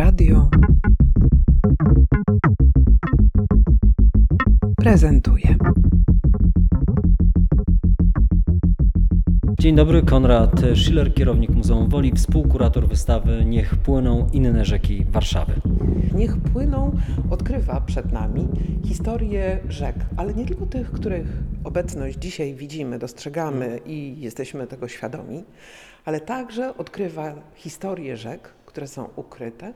Radio prezentuje. Dzień dobry, Konrad Schiller, kierownik Muzeum Woli, współkurator wystawy Niech płyną inne rzeki Warszawy. Niech płyną odkrywa przed nami historię rzek, ale nie tylko tych, których obecność dzisiaj widzimy, dostrzegamy i jesteśmy tego świadomi, ale także odkrywa historię rzek, które są ukryte,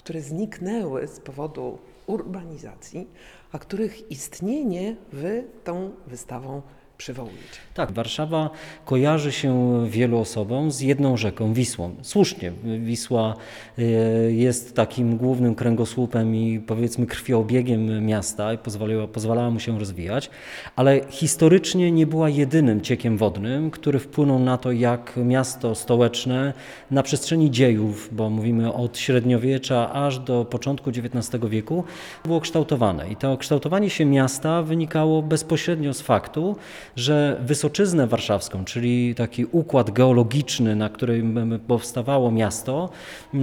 które zniknęły z powodu urbanizacji, a których istnienie wy tą wystawą przywołujecie. Tak, Warszawa kojarzy się wielu osobom z jedną rzeką, Wisłą. Słusznie, Wisła y, jest takim głównym kręgosłupem i powiedzmy krwiobiegiem miasta i pozwalała, pozwalała mu się rozwijać, ale historycznie nie była jedynym ciekiem wodnym, który wpłynął na to, jak miasto stołeczne na przestrzeni dziejów, bo mówimy od średniowiecza aż do początku XIX wieku, było kształtowane. I to kształtowanie się miasta wynikało bezpośrednio z faktu, że Wysoczyznę Warszawską, czyli taki układ geologiczny, na którym powstawało miasto,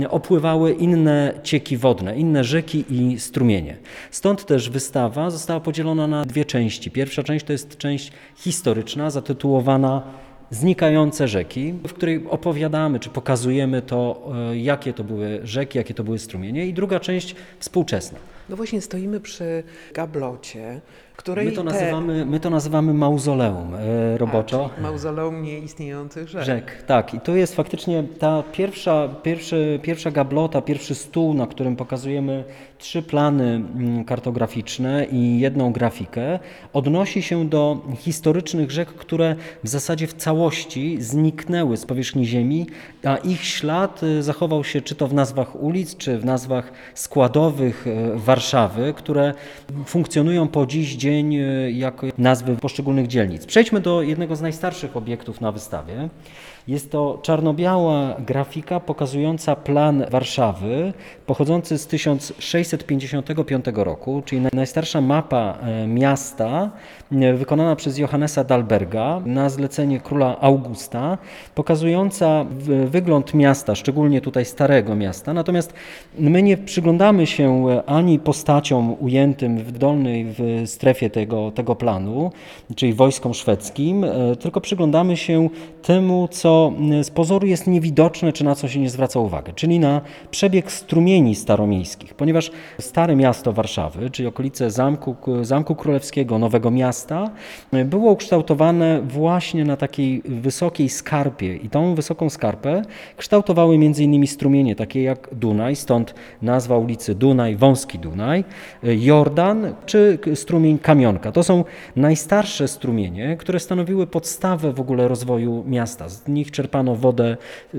opływały inne cieki wodne, inne rzeki i strumienie. Stąd też wystawa została podzielona na dwie części. Pierwsza część to jest część historyczna, zatytułowana Znikające rzeki, w której opowiadamy czy pokazujemy to, e, jakie to były rzeki, jakie to były strumienie, i druga część współczesna. No właśnie stoimy przy gablocie, której My to te... nazywamy, my to nazywamy mauzoleum e, roboczo. A, mauzoleum nieistniejących rzek. Rzek, tak. I to jest faktycznie ta pierwsza, pierwszy, pierwsza gablota, pierwszy stół, na którym pokazujemy trzy plany mm, kartograficzne i jedną grafikę, odnosi się do historycznych rzek, które w zasadzie w całości zniknęły z powierzchni Ziemi, a ich ślad y, zachował się czy to w nazwach ulic, czy w nazwach składowych y, Warszawy, które funkcjonują po dziś dzień y, jako nazwy poszczególnych dzielnic. Przejdźmy do jednego z najstarszych obiektów na wystawie. Jest to czarno-biała grafika pokazująca plan Warszawy pochodzący z 1655 roku, czyli najstarsza mapa e, miasta e, wykonana przez Johannesa Dalberga na zlecenie króla Augusta, pokazująca wygląd miasta, szczególnie tutaj starego miasta. Natomiast my nie przyglądamy się ani postaciom ujętym w dolnej w strefie tego, tego planu, czyli wojskom szwedzkim, e, tylko przyglądamy się temu, co Y, z pozoru jest niewidoczne, czy na co się nie zwraca uwagę, czyli na przebieg strumieni staromiejskich, ponieważ stare miasto Warszawy, czyli okolice Zamku, Zamku Królewskiego, Nowego Miasta, y, było ukształtowane właśnie na takiej wysokiej skarpie i tą wysoką skarpę kształtowały m.in. strumienie takie jak Dunaj, stąd nazwa ulicy Dunaj, Wąski Dunaj, y, Jordan czy strumień Kamionka. To są najstarsze strumienie, które stanowiły podstawę w ogóle rozwoju miasta. Z nich nich czerpano wodę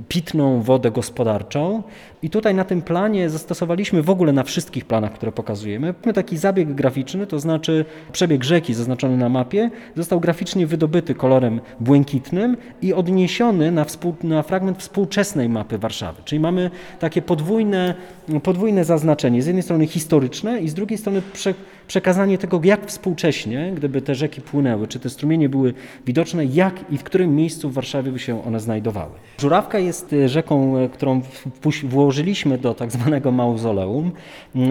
pitną, wodę gospodarczą. I tutaj na tym planie zastosowaliśmy w ogóle na wszystkich planach, które pokazujemy, taki zabieg graficzny, to znaczy przebieg rzeki zaznaczony na mapie został graficznie wydobyty kolorem błękitnym i odniesiony na, współ, na fragment współczesnej mapy Warszawy. Czyli mamy takie podwójne, podwójne zaznaczenie, z jednej strony historyczne i z drugiej strony prze, przekazanie tego, jak współcześnie, gdyby te rzeki płynęły, czy te strumienie były widoczne, jak i w którym miejscu w Warszawie by się one znajdowały. Żurawka jest e, rzeką, e, którą włożyliśmy do tak zwanego mauzoleum,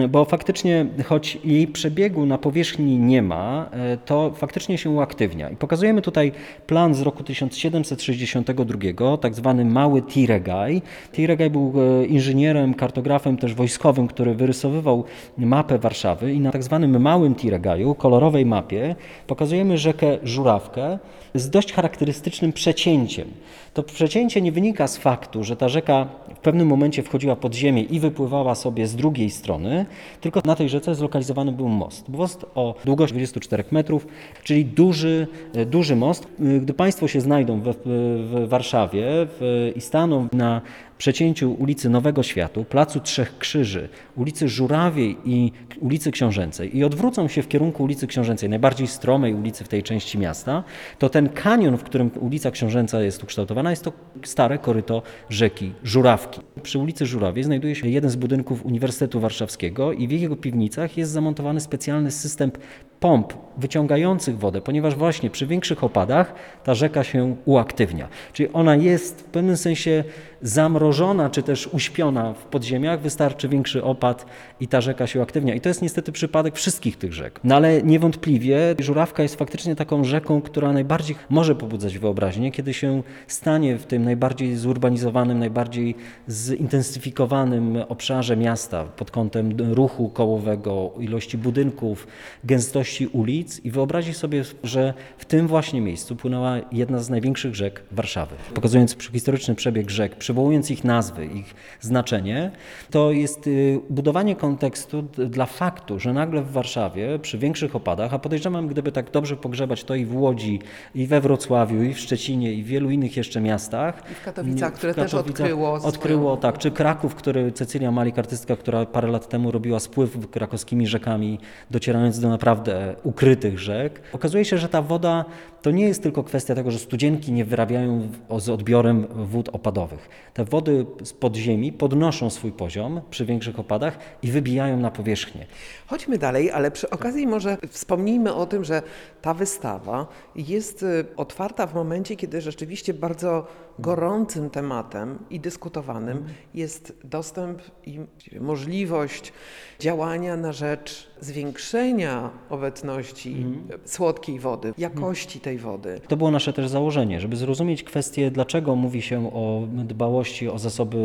bo faktycznie, choć jej przebiegu na powierzchni nie ma, e, to faktycznie się uaktywnia. I pokazujemy tutaj plan z roku 1762, tak zwany mały Tiregaj. Tiregaj był inżynierem, kartografem też wojskowym, który wyrysowywał mapę Warszawy i na tak zwanym małym Tiregaju, kolorowej mapie, pokazujemy rzekę Żurawkę z dość charakterystycznym przecięciem. To przecięcie nie wynika z faktu, że ta rzeka w pewnym momencie wchodziła pod ziemię i wypływała sobie z drugiej strony, tylko na tej rzece zlokalizowany był most. Most o długości 24 metrów, czyli duży, duży most. Gdy Państwo się znajdą w, w Warszawie w, i staną na przecięciu ulicy Nowego Światu, Placu Trzech Krzyży, ulicy Żurawiej i ulicy Książęcej i odwrócą się w kierunku ulicy Książęcej, najbardziej stromej ulicy w tej części miasta, to ten kanion, w którym ulica Książęca jest ukształtowana, jest to stare koryto rzeki Żurawki. Przy ulicy Żurawiej znajduje się jeden z budynków Uniwersytetu Warszawskiego i w jego piwnicach jest zamontowany specjalny system pomp wyciągających wodę, ponieważ właśnie przy większych opadach ta rzeka się uaktywnia. Czyli ona jest w pewnym sensie zamrożona, czy też uśpiona w podziemiach, wystarczy większy opad i ta rzeka się uaktywnia. I to jest niestety przypadek wszystkich tych rzek. No ale niewątpliwie Żurawka jest faktycznie taką rzeką, która najbardziej może pobudzać wyobraźnię, kiedy się stanie w tym najbardziej zurbanizowanym, najbardziej zintensyfikowanym obszarze miasta pod kątem ruchu kołowego, ilości budynków, gęstości ulic i wyobrazi sobie, że w tym właśnie miejscu płynęła jedna z największych rzek Warszawy. Pokazując historyczny przebieg rzek, przywołując ich nazwy, ich znaczenie, to jest y, budowanie kontekstu dla faktu, że nagle w Warszawie przy większych opadach, a podejrzewam, gdyby tak dobrze pogrzebać, to i w Łodzi, i we Wrocławiu, i w Szczecinie, i w wielu innych jeszcze miastach. I w Katowicach, które w też odkryło swoją- Odkryło, tak. Czy Kraków, który Cecylia Malik, artystka, która parę lat temu robiła spływ krakowskimi rzekami, docierając do naprawdę ukrytych rzek. Okazuje się, że ta woda to nie jest tylko kwestia tego, że studzienki nie wyrabiają z odbiorem wód opadowych. Te wody z podziemi podnoszą swój poziom przy większych opadach i wybijają na powierzchnię. Chodźmy dalej, ale przy okazji może wspomnijmy o tym, że ta wystawa jest y, otwarta w momencie, kiedy rzeczywiście bardzo gorącym tematem i dyskutowanym jest dostęp i możliwość działania na rzecz zwiększenia obecności słodkiej wody, jakości wody. To było nasze też założenie, żeby zrozumieć kwestię, dlaczego mówi się o dbałości o zasoby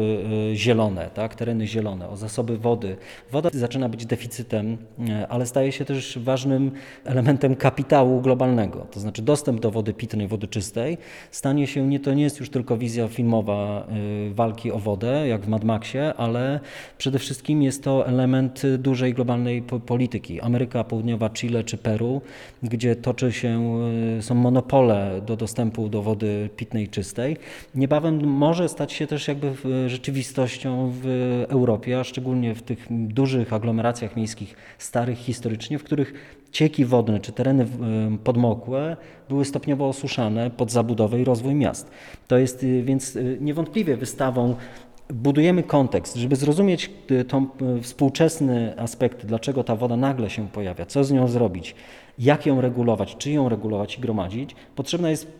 y, zielone, tak, tereny zielone, o zasoby wody. Woda zaczyna być deficytem, y, ale staje się też ważnym elementem kapitału globalnego. To znaczy dostęp do wody pitnej, wody czystej stanie się, nie, to nie jest już tylko wizja filmowa y, walki o wodę, jak w Mad Maxie, ale przede wszystkim jest to element dużej globalnej po- polityki. Ameryka Południowa, Chile czy Peru, gdzie toczy się, y, są monopole do dostępu do wody pitnej czystej. Niebawem może stać się też jakby rzeczywistością w Europie, a szczególnie w tych dużych aglomeracjach miejskich, starych historycznie, w których cieki wodne czy tereny podmokłe były stopniowo osuszane pod zabudowę i rozwój miast. To jest y, więc y, niewątpliwie wystawą budujemy kontekst, żeby zrozumieć y, tą współczesny aspekt, dlaczego ta woda nagle się pojawia, co z nią zrobić, jak ją regulować, czy ją regulować i gromadzić, potrzebna jest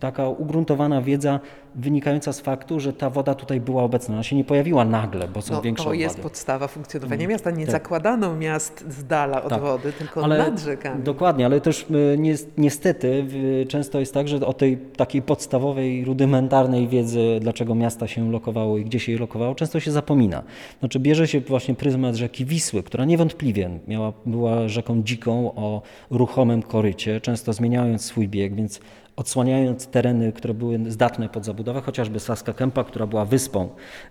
taka ugruntowana wiedza wynikająca z faktu, że ta woda tutaj była obecna. Ona się nie pojawiła nagle, bo są No, większe to jest podstawa funkcjonowania miasta. Nie tak. zakładano miast z dala od Tak. wody, tylko Ale- nad rzekami. Dokładnie, ale też y, ni- niestety często jest tak, że o tej takiej podstawowej, rudymentarnej wiedzy, dlaczego miasta się lokowało i gdzie się je lokowało, często się zapomina. Znaczy bierze się właśnie pryzmat rzeki Wisły, która niewątpliwie miała, była rzeką dziką o ruchomym korycie, często zmieniając swój bieg, więc odsłaniając tereny, które były zdatne pod zabudowę, chociażby Saska Kępa, która była wyspą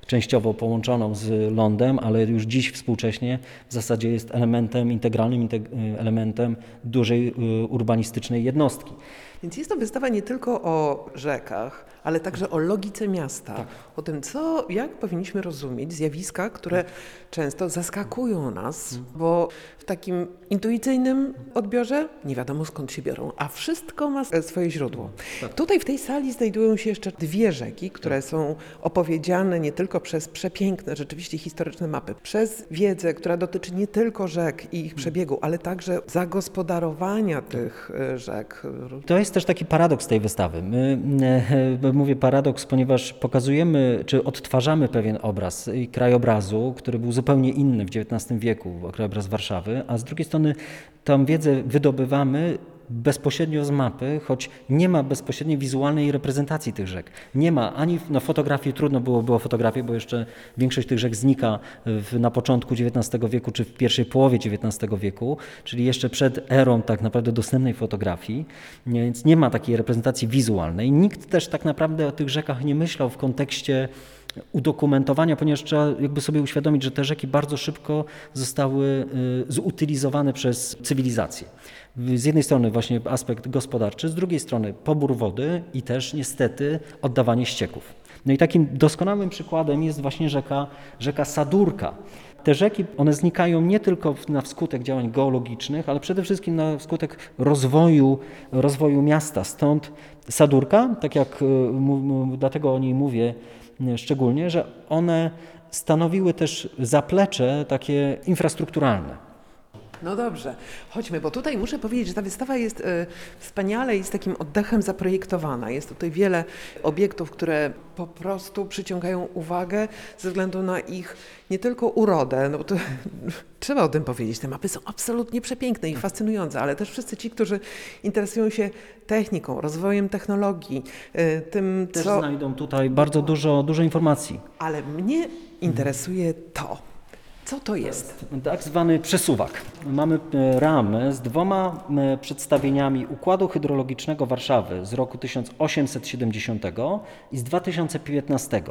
częściowo połączoną z lądem, ale już dziś współcześnie w zasadzie jest elementem, integralnym integ- elementem dużej y, urbanistycznej jednostki. Więc jest to wystawa nie tylko o rzekach, ale także o logice miasta, Tak. o tym, co, jak powinniśmy rozumieć zjawiska, które często zaskakują nas, Mhm. bo w takim intuicyjnym odbiorze nie wiadomo skąd się biorą, a wszystko ma swoje źródło. Tak. Tutaj w tej sali znajdują się jeszcze dwie rzeki, które są opowiedziane nie tylko przez przepiękne, rzeczywiście historyczne mapy, przez wiedzę, która dotyczy nie tylko rzek i ich przebiegu, ale także zagospodarowania tych e, rzek, To jest też taki paradoks tej wystawy. My, mówię paradoks, ponieważ pokazujemy, czy odtwarzamy pewien obraz krajobrazu, który był zupełnie inny w XIX wieku, krajobraz Warszawy, a z drugiej strony tą wiedzę wydobywamy bezpośrednio z mapy, choć nie ma bezpośredniej wizualnej reprezentacji tych rzek. Nie ma ani na fotografii, trudno było, było fotografię, bo jeszcze większość tych rzek znika w, na początku XIX wieku, czy w pierwszej połowie XIX wieku, czyli jeszcze przed erą tak naprawdę dostępnej fotografii, nie, więc nie ma takiej reprezentacji wizualnej. Nikt też tak naprawdę o tych rzekach nie myślał w kontekście udokumentowania, ponieważ trzeba jakby sobie uświadomić, że te rzeki bardzo szybko zostały y, zutylizowane przez cywilizację. Z jednej strony właśnie aspekt gospodarczy, z drugiej strony pobór wody i też niestety oddawanie ścieków. No i takim doskonałym przykładem jest właśnie rzeka, rzeka Sadurka. Te rzeki, one znikają nie tylko na wskutek działań geologicznych, ale przede wszystkim na wskutek rozwoju, rozwoju miasta. Stąd Sadurka, tak jak y, dlatego o niej mówię szczególnie, że one stanowiły też zaplecze takie infrastrukturalne. No dobrze, chodźmy, bo tutaj muszę powiedzieć, że ta wystawa jest e, wspaniale i z takim oddechem zaprojektowana. Jest tutaj wiele obiektów, które po prostu przyciągają uwagę ze względu na ich nie tylko urodę, no bo to trzeba o tym powiedzieć. Te mapy są absolutnie przepiękne i fascynujące, ale też wszyscy ci, którzy interesują się techniką, rozwojem technologii, e, tym, Też co. znajdą tutaj bardzo dużo, dużo informacji. Ale mnie interesuje to, co to jest. Tak zwany przesuwak. Mamy e, ramę z dwoma e, przedstawieniami układu hydrologicznego Warszawy z roku 1870 i z 2015.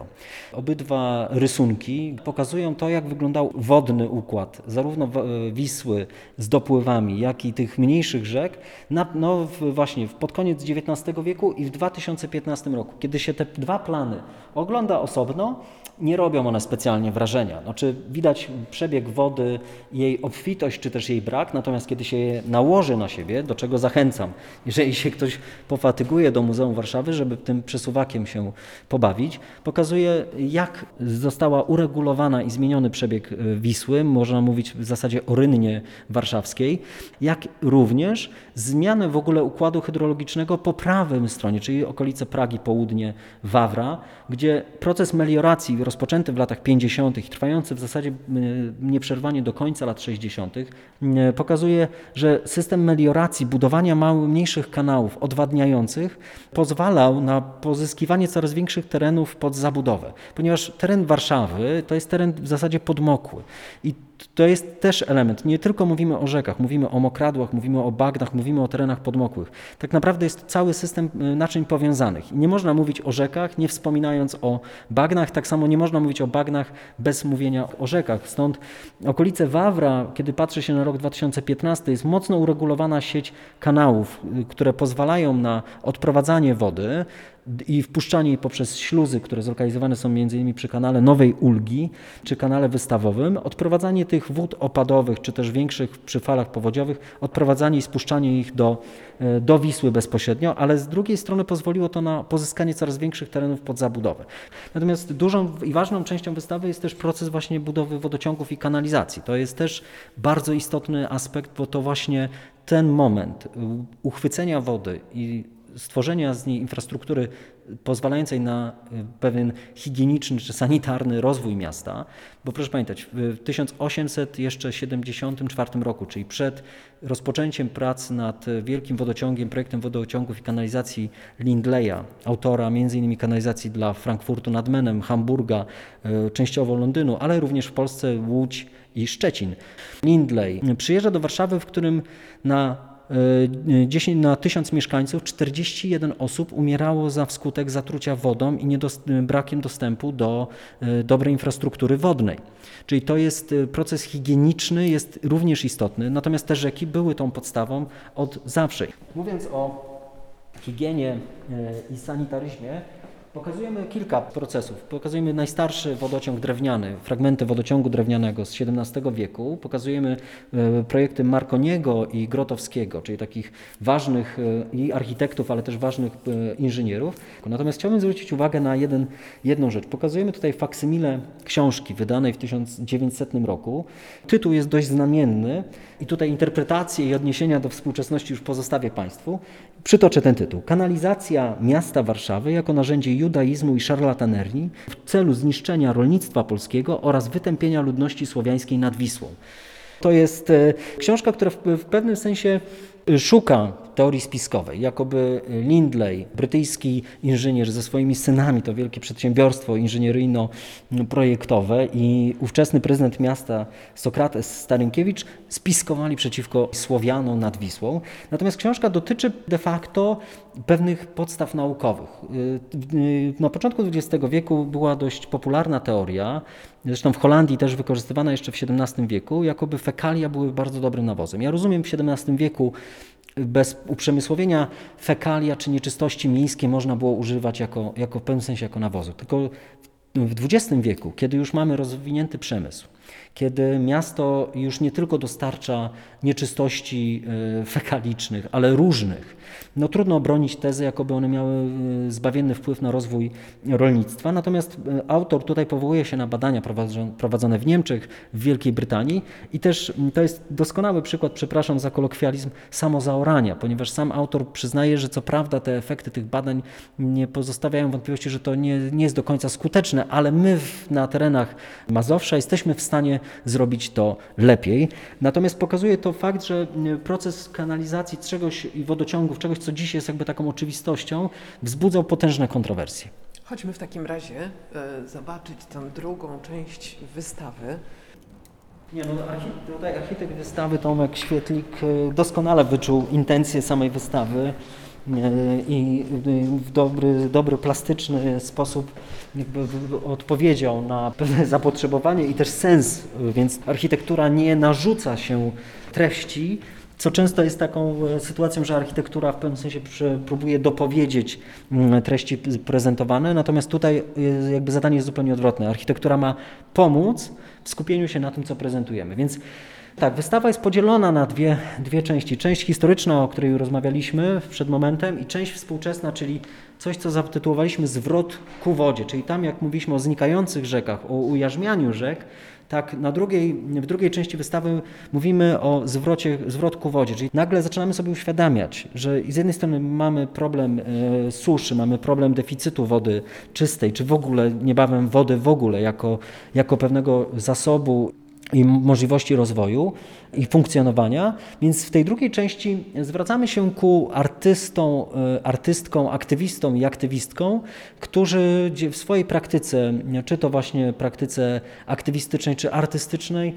Obydwa rysunki pokazują to, jak wyglądał wodny układ, zarówno e, Wisły z dopływami, jak i tych mniejszych rzek, na, no właśnie pod koniec XIX wieku i w 2015 roku. Kiedy się te dwa plany ogląda osobno, nie robią one specjalnie wrażenia. Znaczy widać przebieg wody, jej obfitość czy też jej brak, natomiast kiedy się je nałoży na siebie, do czego zachęcam, jeżeli się ktoś pofatyguje do Muzeum Warszawy, żeby tym przesuwakiem się pobawić, pokazuje jak została uregulowana i zmieniony przebieg e, Wisły, można mówić w zasadzie o rynnie warszawskiej, jak również zmianę w ogóle układu hydrologicznego po prawym stronie, czyli okolice Pragi, południe Wawra, gdzie proces melioracji rozpoczęty w latach 50. i trwający w zasadzie nieprzerwanie do końca lat 60. y, pokazuje, że system melioracji, budowania małych, mniejszych kanałów odwadniających pozwalał na pozyskiwanie coraz większych terenów pod zabudowę, ponieważ teren Warszawy to jest teren w zasadzie podmokły i to jest też element. Nie tylko mówimy o rzekach, mówimy o mokradłach, mówimy o bagnach, mówimy o terenach podmokłych. Tak naprawdę jest cały system y, naczyń powiązanych. I nie można mówić o rzekach, nie wspominając o bagnach. Tak samo nie można mówić o bagnach bez mówienia o rzekach. Stąd okolice Wawra, kiedy patrzy się na rok 2015, jest mocno uregulowana sieć kanałów, y, które pozwalają na odprowadzanie wody i wpuszczanie jej poprzez śluzy, które zlokalizowane są m.in. przy kanale Nowej Ulgi czy kanale wystawowym, odprowadzanie tych wód opadowych czy też większych przy falach powodziowych, odprowadzanie i spuszczanie ich do, e, do Wisły bezpośrednio, ale z drugiej strony pozwoliło to na pozyskanie coraz większych terenów pod zabudowę. Natomiast dużą i ważną częścią wystawy jest też proces właśnie budowy wodociągów i kanalizacji. To jest też bardzo istotny aspekt, bo to właśnie ten moment uchwycenia wody i stworzenia z niej infrastruktury pozwalającej na y, pewien higieniczny czy sanitarny rozwój miasta, bo proszę pamiętać, w 1874 roku, czyli przed rozpoczęciem prac nad wielkim wodociągiem, projektem wodociągów i kanalizacji Lindleya, autora m.in. kanalizacji dla Frankfurtu nad Menem, Hamburga, y, częściowo Londynu, ale również w Polsce Łódź i Szczecin. Lindley przyjeżdża do Warszawy, w którym na 10 na 1000 mieszkańców 41 osób umierało za wskutek zatrucia wodą i niedos- brakiem dostępu do y, dobrej infrastruktury wodnej. Czyli to jest proces higieniczny, jest również istotny, natomiast te rzeki były tą podstawą od zawsze. Mówiąc o higienie i sanitaryzmie, Pokazujemy kilka procesów. Pokazujemy najstarszy wodociąg drewniany, fragmenty wodociągu drewnianego z XVII wieku. Pokazujemy e, projekty Marconiego i Grotowskiego, czyli takich ważnych e, i architektów, ale też ważnych e, inżynierów. Natomiast chciałbym zwrócić uwagę na jeden, jedną rzecz. Pokazujemy tutaj faksymile książki wydanej w 1900 roku. Tytuł jest dość znamienny i tutaj interpretacje i odniesienia do współczesności już pozostawię Państwu. Przytoczę ten tytuł. Kanalizacja miasta Warszawy jako narzędzie judaizmu i szarlatanerii w celu zniszczenia rolnictwa polskiego oraz wytępienia ludności słowiańskiej nad Wisłą. To jest e, książka, która w, pewnym sensie szuka teorii spiskowej. Jakoby Lindley, brytyjski inżynier ze swoimi synami, to wielkie przedsiębiorstwo inżynieryjno-projektowe i ówczesny prezydent miasta Sokrates Starynkiewicz spiskowali przeciwko Słowianom nad Wisłą. Natomiast książka dotyczy de facto pewnych podstaw naukowych. Y, y, Na początku XX wieku była dość popularna teoria, zresztą w Holandii też wykorzystywana jeszcze w XVII wieku, jakoby fekalia były bardzo dobrym nawozem. Ja rozumiem w XVII wieku bez uprzemysłowienia fekalia czy nieczystości miejskie można było używać jako, jako w pewnym sensie jako nawozu. Tylko w XX wieku, kiedy już mamy rozwinięty przemysł, kiedy miasto już nie tylko dostarcza nieczystości e, fekalicznych, ale różnych. No trudno obronić tezy, jakoby one miały e, zbawienny wpływ na rozwój rolnictwa, natomiast e, autor tutaj powołuje się na badania prowadzo- prowadzone w Niemczech, w Wielkiej Brytanii i też to jest doskonały przykład, przepraszam za kolokwializm, samozaorania, ponieważ sam autor przyznaje, że co prawda te efekty tych badań nie pozostawiają wątpliwości, że to nie, nie jest do końca skuteczne, ale my w, na terenach Mazowsza jesteśmy w stanie zrobić to lepiej. Natomiast pokazuje to fakt, że m, proces kanalizacji czegoś i wodociągów, czegoś, co dziś jest jakby taką oczywistością, wzbudzał potężne kontrowersje. Chodźmy w takim razie e, zobaczyć tę drugą część wystawy. Nie, no, tutaj architekt wystawy Tomek Świetlik e, doskonale wyczuł intencje samej wystawy e, i w dobry, dobry plastyczny sposób odpowiedział na pewne zapotrzebowanie i też sens, więc architektura nie narzuca się treści, co często jest taką e, sytuacją, że architektura w pewnym sensie próbuje dopowiedzieć mm, treści prezentowane, natomiast tutaj e, jakby zadanie jest zupełnie odwrotne. Architektura ma pomóc w skupieniu się na tym, co prezentujemy. Więc tak, wystawa jest podzielona na dwie, dwie części. Część historyczna, o której rozmawialiśmy przed momentem i część współczesna, czyli coś, co zatytułowaliśmy zwrot ku wodzie, czyli tam jak mówiliśmy o znikających rzekach, o ujarzmianiu rzek, tak, na drugiej, w drugiej części wystawy mówimy o zwrocie, zwrot ku wodzie, czyli nagle zaczynamy sobie uświadamiać, że z jednej strony mamy problem e, suszy, mamy problem deficytu wody czystej, czy w ogóle niebawem wody w ogóle jako, jako pewnego zasobu i możliwości rozwoju i funkcjonowania. Więc w tej drugiej części zwracamy się ku artystom, e, artystkom, aktywistom i aktywistkom, którzy w swojej praktyce, czy to właśnie praktyce aktywistycznej, czy artystycznej,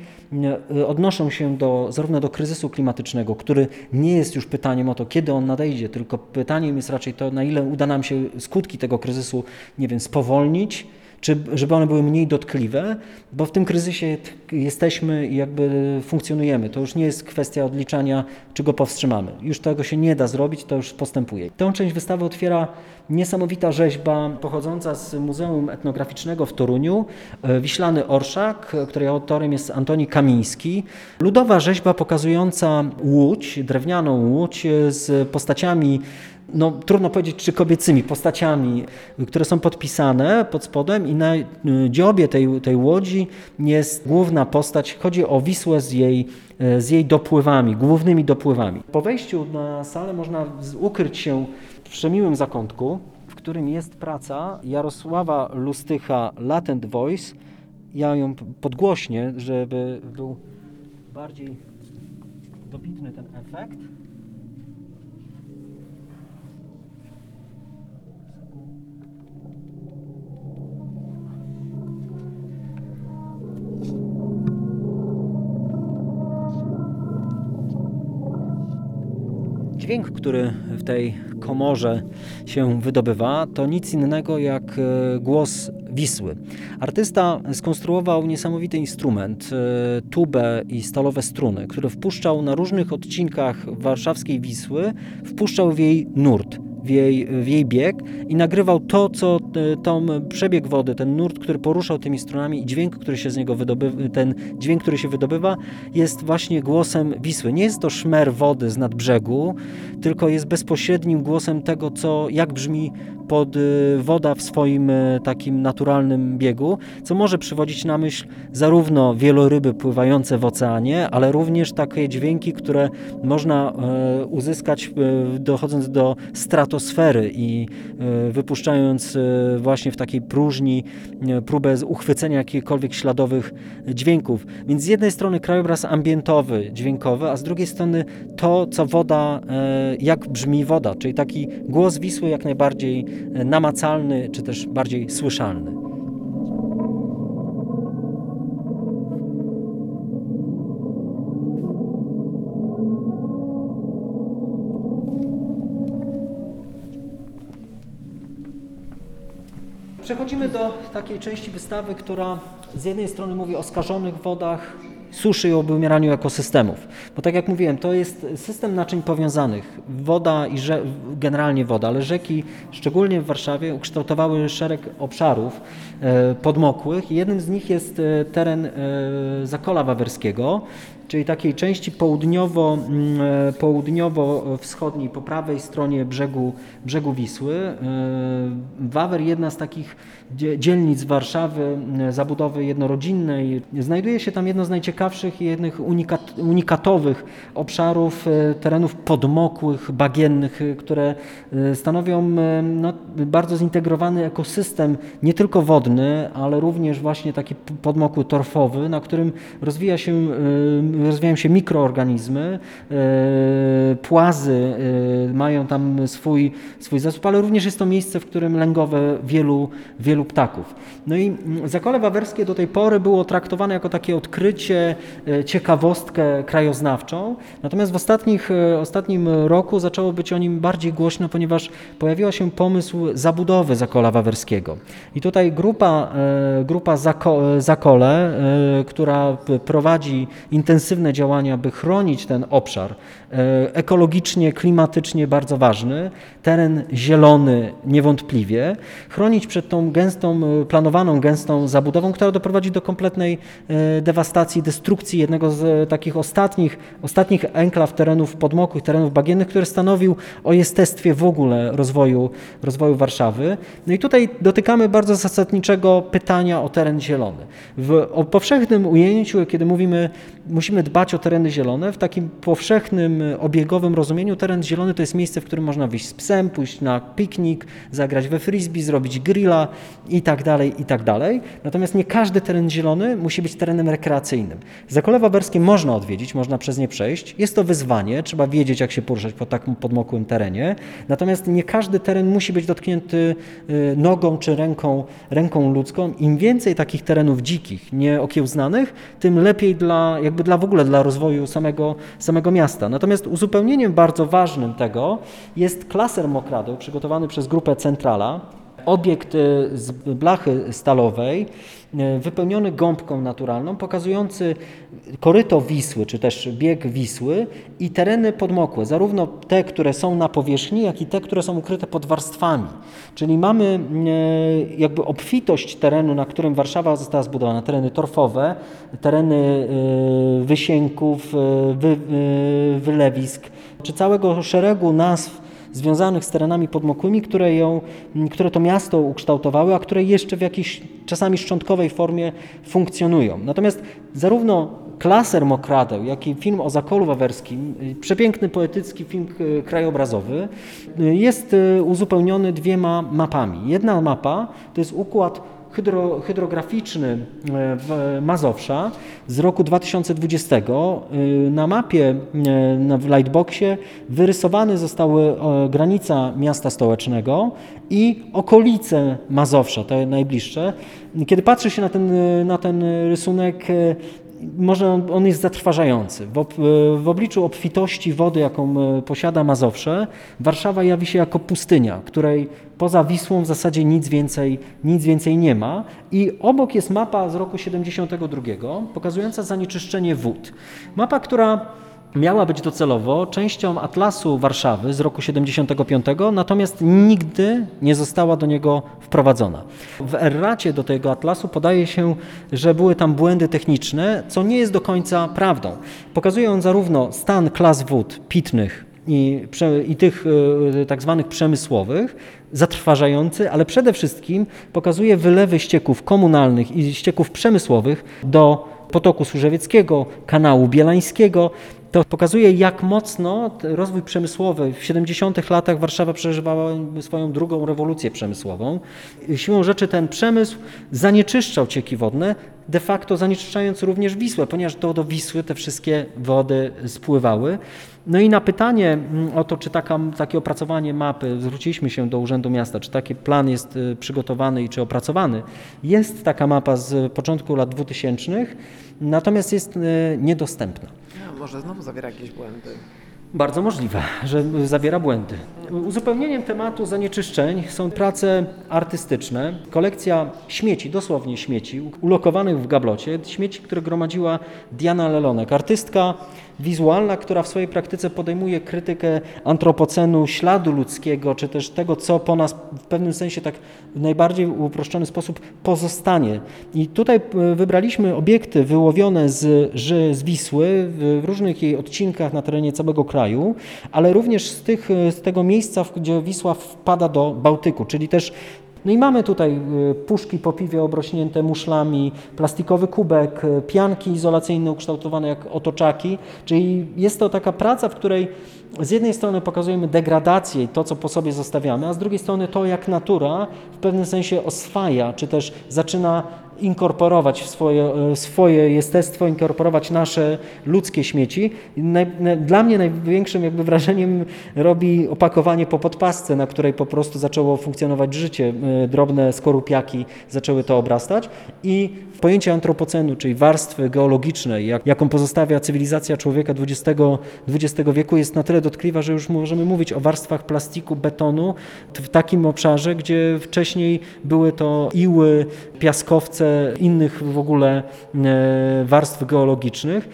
e, odnoszą się do, zarówno do kryzysu klimatycznego, który nie jest już pytaniem o to, kiedy on nadejdzie, tylko pytaniem jest raczej to, na ile uda nam się skutki tego kryzysu, nie wiem, spowolnić, czy żeby one były mniej dotkliwe, bo w tym kryzysie jesteśmy i jakby funkcjonujemy. To już nie jest kwestia odliczania, czy go powstrzymamy. Już tego się nie da zrobić, to już postępuje. Tę część wystawy otwiera niesamowita rzeźba pochodząca z Muzeum Etnograficznego w Toruniu, e, Wiślany Orszak, której autorem jest Antoni Kamiński. Ludowa rzeźba pokazująca łódź, drewnianą łódź e, z postaciami no, trudno powiedzieć, czy kobiecymi postaciami, które są podpisane pod spodem i na y, dziobie tej, tej łodzi jest główna postać. Chodzi o Wisłę z jej, y, z jej dopływami, głównymi dopływami. Po wejściu na salę można ukryć się w przemiłym zakątku, w którym jest praca Jarosława Lustycha Latent Voice. Ja ją podgłośnię, żeby był bardziej dobitny ten efekt. Dźwięk, który w tej komorze się wydobywa, to nic innego jak e, głos Wisły. Artysta skonstruował niesamowity instrument, e, tubę i stalowe struny, które wpuszczał na różnych odcinkach warszawskiej Wisły, wpuszczał w jej nurt. W jej, w jej bieg i nagrywał to, co e, tą przebieg wody, ten nurt, który poruszał tymi strunami i dźwięk, który się z niego wydobywa, ten dźwięk, który się wydobywa, jest właśnie głosem Wisły. Nie jest to szmer wody z nad brzegu, tylko jest bezpośrednim głosem tego, co, jak brzmi pod y, woda w swoim y, takim naturalnym biegu, co może przywodzić na myśl zarówno wieloryby pływające w oceanie, ale również takie dźwięki, które można e, uzyskać e, dochodząc do stratosfery i e, wypuszczając e, właśnie w takiej próżni e, próbę uchwycenia jakichkolwiek śladowych dźwięków. Więc z jednej strony krajobraz ambientowy, dźwiękowy, a z drugiej strony to, co woda, jak brzmi woda, czyli taki głos Wisły jak najbardziej namacalny, czy też bardziej słyszalny. Przechodzimy do takiej części wystawy, która z jednej strony mówi o skażonych wodach suszy i obumieraniu ekosystemów. Bo tak jak mówiłem, to jest system naczyń powiązanych. Woda i rze- generalnie woda, ale rzeki, szczególnie w Warszawie, ukształtowały szereg obszarów e, podmokłych. Jednym z nich jest e, teren e, Zakola Wawerskiego, czyli takiej części południowo, mm, e, południowo-wschodniej, po prawej stronie brzegu, brzegu Wisły. E, Wawer, jedna z takich dzie- dzielnic Warszawy, e, zabudowy jednorodzinnej. Znajduje się tam jedno z najciekawszych i jednych unikat, unikatowych obszarów terenów podmokłych, bagiennych, które stanowią no, bardzo zintegrowany ekosystem, nie tylko wodny, ale również właśnie taki podmokły torfowy, na którym rozwija się, rozwijają się mikroorganizmy, e, płazy e, mają tam swój, swój zasób, ale również jest to miejsce, w którym lęgowe wielu, wielu ptaków. No i mm, Zakole Wawerskie do tej pory było traktowane jako takie odkrycie, e, ciekawostkę krajoznawczą, natomiast w ostatnich, ostatnim roku zaczęło być o nim bardziej głośno, ponieważ pojawiła się pomysł zabudowy Zakola Wawerskiego. I tutaj grupa, grupa Zako, Zakole, która prowadzi intensywne działania, by chronić ten obszar, e, ekologicznie, klimatycznie bardzo ważny, teren zielony niewątpliwie, chronić przed tą gęstą, e, planowaną gęstą zabudową, która doprowadzi do kompletnej e, dewastacji, destrukcji jednego z takich ostatnich, ostatnich enklaw terenów podmokłych, terenów bagiennych, który stanowił o jestestwie w ogóle rozwoju, rozwoju Warszawy. No i tutaj dotykamy bardzo zasadniczego pytania o teren zielony. W o powszechnym ujęciu, kiedy mówimy, musimy dbać o tereny zielone, w takim powszechnym, e, obiegowym rozumieniu teren zielony to jest miejsce, w którym można wyjść z psem, pójść na piknik, zagrać we frisbee, zrobić grilla i tak dalej, i tak dalej. Natomiast nie każdy teren zielony musi być terenem rekreacyjnym. Zakole Wawerskie można odwiedzić, można przez nie przejść. Jest to wyzwanie, trzeba wiedzieć, jak się poruszać po takim podmokłym terenie. Natomiast nie każdy teren musi być dotknięty y, nogą czy ręką, ręką ludzką. Im więcej takich terenów dzikich, nieokiełznanych, tym lepiej dla, jakby dla w ogóle dla rozwoju samego, samego miasta. Natomiast uzupełnieniem bardzo ważnym tego jest klaser mokradeł przygotowany przez grupę Centrala. Obiekt y, z blachy stalowej, wypełniony gąbką naturalną, pokazujący koryto Wisły, czy też bieg Wisły i tereny podmokłe, zarówno te, które są na powierzchni, jak i te, które są ukryte pod warstwami. Czyli mamy e, jakby obfitość terenu, na którym Warszawa została zbudowana, tereny torfowe, tereny e, wysięków, e, wy, e, wylewisk, czy całego szeregu nazw związanych z terenami podmokłymi, które, ją, które to miasto ukształtowały, a które jeszcze w jakiejś czasami szczątkowej formie funkcjonują. Natomiast zarówno klaser Mokradeł, jak i film o Zakolu Wawerskim, y, przepiękny, poetycki film y, krajobrazowy, y, jest uzupełniony dwiema mapami. Jedna mapa to jest układ hydro, hydrograficzny e, w Mazowsza z roku 2020. E, Na mapie e, w Lightboxie wyrysowane zostały granica miasta stołecznego i okolice Mazowsza, te najbliższe. Kiedy patrzy się na ten, na ten rysunek, może on, jest zatrważający. W, ob, w obliczu obfitości wody, jaką e, posiada Mazowsze, Warszawa jawi się jako pustynia, której poza Wisłą w zasadzie nic więcej, nic więcej nie ma. I obok jest mapa z roku 72, pokazująca zanieczyszczenie wód. Mapa, która miała być docelowo częścią Atlasu Warszawy z roku 75, natomiast nigdy nie została do niego wprowadzona. W erracie do tego atlasu podaje się, że były tam błędy techniczne, co nie jest do końca prawdą. Pokazuje on zarówno stan klas wód pitnych i, i tych e, tak zwanych przemysłowych, zatrważający, ale przede wszystkim pokazuje wylewy ścieków komunalnych i ścieków przemysłowych do potoku Służewieckiego, kanału Bielańskiego. To pokazuje, jak mocno rozwój przemysłowy w 70 latach Warszawa przeżywała swoją drugą rewolucję przemysłową. Siłą rzeczy ten przemysł zanieczyszczał cieki wodne, de facto zanieczyszczając również Wisłę, ponieważ to do Wisły te wszystkie wody spływały. No i na pytanie mm, o to, czy taka, takie opracowanie mapy, zwróciliśmy się do Urzędu Miasta, czy taki plan jest y, przygotowany i czy opracowany. Jest taka mapa z początku lat 2000, natomiast jest y, niedostępna. Może znowu zawiera jakieś błędy. Bardzo możliwe, że zawiera błędy. Uzupełnieniem tematu zanieczyszczeń są prace artystyczne. Kolekcja śmieci, dosłownie śmieci, ulokowanych w gablocie. Śmieci, które gromadziła Diana Lelonek, artystka wizualna, która w swojej praktyce podejmuje krytykę antropocenu, śladu ludzkiego, czy też tego, co po nas w pewnym sensie tak w najbardziej uproszczony sposób pozostanie. I tutaj e, wybraliśmy obiekty wyłowione z, z Wisły w różnych jej odcinkach na terenie całego kraju, ale również z, tych, e, z tego miejsca, gdzie Wisła wpada do Bałtyku, czyli też no i mamy tutaj y, puszki po piwie obrośnięte muszlami, plastikowy kubek, y, pianki izolacyjne ukształtowane jak otoczaki, czyli jest to taka praca, w której z jednej strony pokazujemy degradację i to, co po sobie zostawiamy, a z drugiej strony to, jak natura w pewnym sensie oswaja, czy też zaczyna inkorporować w swoje, e, swoje jestestwo, inkorporować nasze ludzkie śmieci. Dla mnie największym jakby wrażeniem robi opakowanie po podpasce, na której po prostu zaczęło funkcjonować życie. E, Drobne skorupiaki zaczęły to obrastać i pojęcie antropocenu, czyli warstwy geologicznej, jak, jaką pozostawia cywilizacja człowieka XX, XX wieku jest na tyle dotkliwa, że już możemy mówić o warstwach plastiku, betonu w takim obszarze, gdzie wcześniej były to iły, piaskowce, innych w ogóle e, warstw geologicznych.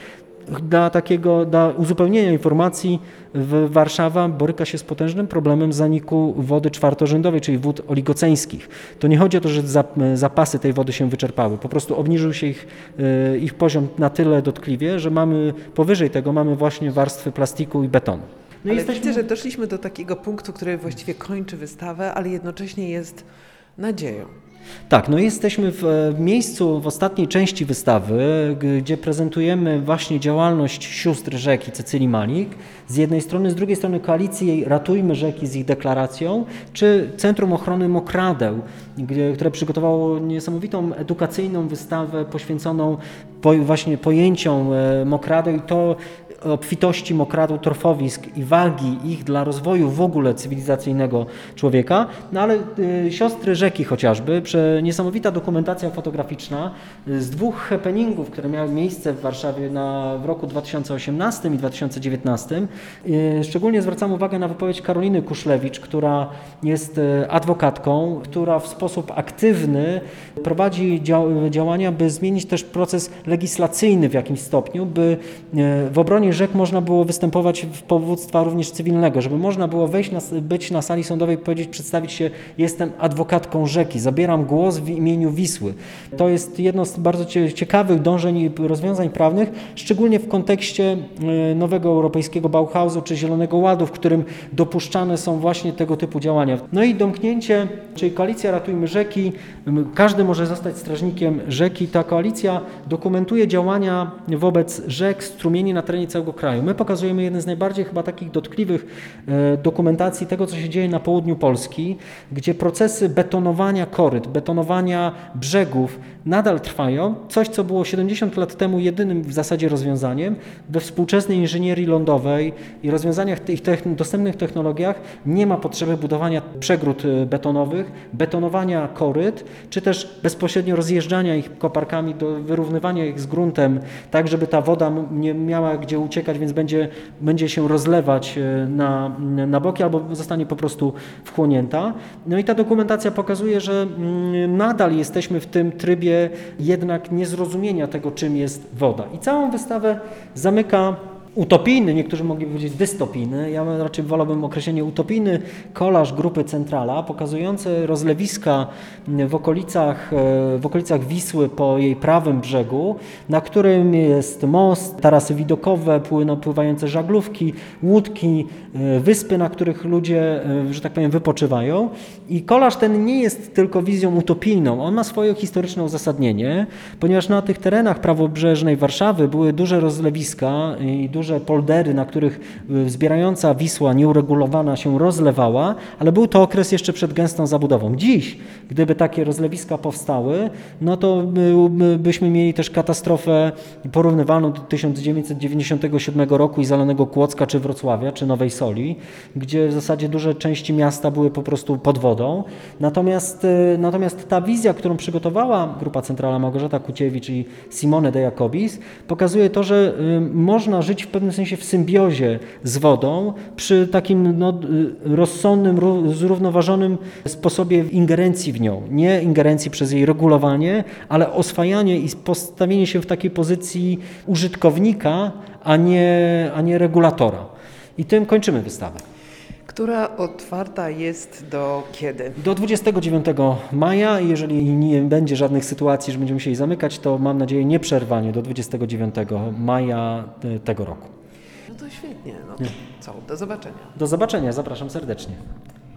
Dla takiego, dla uzupełnienia informacji, w Warszawa boryka się z potężnym problemem zaniku wody czwartorzędowej, czyli wód oligoceńskich. To nie chodzi o to, że zap- zapasy tej wody się wyczerpały. Po prostu obniżył się ich, e, ich poziom na tyle dotkliwie, że mamy powyżej tego mamy właśnie warstwy plastiku i betonu. No i ale widzę, że doszliśmy do takiego punktu, który właściwie kończy wystawę, ale jednocześnie jest nadzieją. Tak, no jesteśmy w miejscu w ostatniej części wystawy, gdzie prezentujemy właśnie działalność sióstr rzeki Cecylii Malik. Z jednej strony, z drugiej strony koalicji Ratujmy Rzeki z ich deklaracją, czy Centrum Ochrony Mokradeł, które przygotowało niesamowitą edukacyjną wystawę poświęconą po, właśnie pojęciom e, mokradeł i to obfitości mokradeł, torfowisk i wagi ich dla rozwoju w ogóle cywilizacyjnego człowieka. No ale y, siostry rzeki chociażby, niesamowita dokumentacja fotograficzna y, z dwóch happeningów, które miały miejsce w Warszawie na, w roku 2018 i 2019. Y, szczególnie zwracam uwagę na wypowiedź Karoliny Kuszlewicz, która jest y, adwokatką, która w sposób aktywny prowadzi dział, działania, by zmienić też proces legislacyjny w jakimś stopniu, by e, w obronie rzek można było występować w powództwa również cywilnego, żeby można było wejść na, być na sali sądowej i powiedzieć, przedstawić się, jestem adwokatką rzeki, zabieram głos w imieniu Wisły. To jest jedno z bardzo cie- ciekawych dążeń i rozwiązań prawnych, szczególnie w kontekście e, nowego europejskiego Bauhausu czy Zielonego Ładu, w którym dopuszczane są właśnie tego typu działania. No i domknięcie, czyli koalicja Ratujmy Rzeki, każdy może zostać strażnikiem rzeki. Ta koalicja dokumentuje działania wobec rzek, strumieni na terenie kraju. My pokazujemy jeden z najbardziej chyba takich dotkliwych e, dokumentacji tego, co się dzieje na południu Polski, gdzie procesy betonowania koryt, betonowania brzegów nadal trwają. Coś, co było 70 lat temu jedynym w zasadzie rozwiązaniem, we współczesnej inżynierii lądowej i rozwiązaniach tych dostępnych technologiach nie ma potrzeby budowania przegród e, betonowych, betonowania koryt, czy też bezpośrednio rozjeżdżania ich koparkami do wyrównywania ich z gruntem, tak żeby ta woda nie miała gdzie uciekać, więc będzie, będzie się rozlewać e, na, na boki albo zostanie po prostu wchłonięta. No i ta dokumentacja pokazuje, że mm, nadal jesteśmy w tym trybie jednak niezrozumienia tego, czym jest woda. I całą wystawę zamyka utopijny, niektórzy mogliby powiedzieć dystopijny, ja raczej wolałbym określenie utopijny kolaż grupy Centrala, pokazujący rozlewiska w okolicach, e, w okolicach Wisły po jej prawym brzegu, na którym jest most, tarasy widokowe, pływające żaglówki, łódki, e, wyspy, na których ludzie, e, że tak powiem, wypoczywają. I kolaż ten nie jest tylko wizją utopijną, on ma swoje historyczne uzasadnienie, ponieważ na tych terenach prawobrzeżnej Warszawy były duże rozlewiska i duże poldery, na których y, zbierająca Wisła nieuregulowana się rozlewała, ale był to okres jeszcze przed gęstą zabudową. Dziś, gdyby takie rozlewiska powstały, no to by- by- byśmy mieli też katastrofę porównywalną do 1997 roku i zalanego Kłodzka, czy Wrocławia, czy Nowej Soli, gdzie w zasadzie duże części miasta były po prostu pod wodą. Natomiast, y, natomiast ta wizja, którą przygotowała Grupa Centrala Małgorzata Kuciewicz i Simone de Jacobis, pokazuje to, że y, można żyć w pewnym sensie w symbiozie z wodą, przy takim no, y, rozsądnym, ró- zrównoważonym sposobie ingerencji w nią. Nie ingerencji przez jej regulowanie, ale oswajanie i postawienie się w takiej pozycji użytkownika, a nie, a nie regulatora. I tym kończymy wystawę. Która otwarta jest do kiedy? Do 29 maja, jeżeli nie będzie żadnych sytuacji, że będziemy musieli zamykać, to mam nadzieję nieprzerwanie do 29 maja e, tego roku. No to świetnie. No to co, do zobaczenia. Do zobaczenia, zapraszam serdecznie.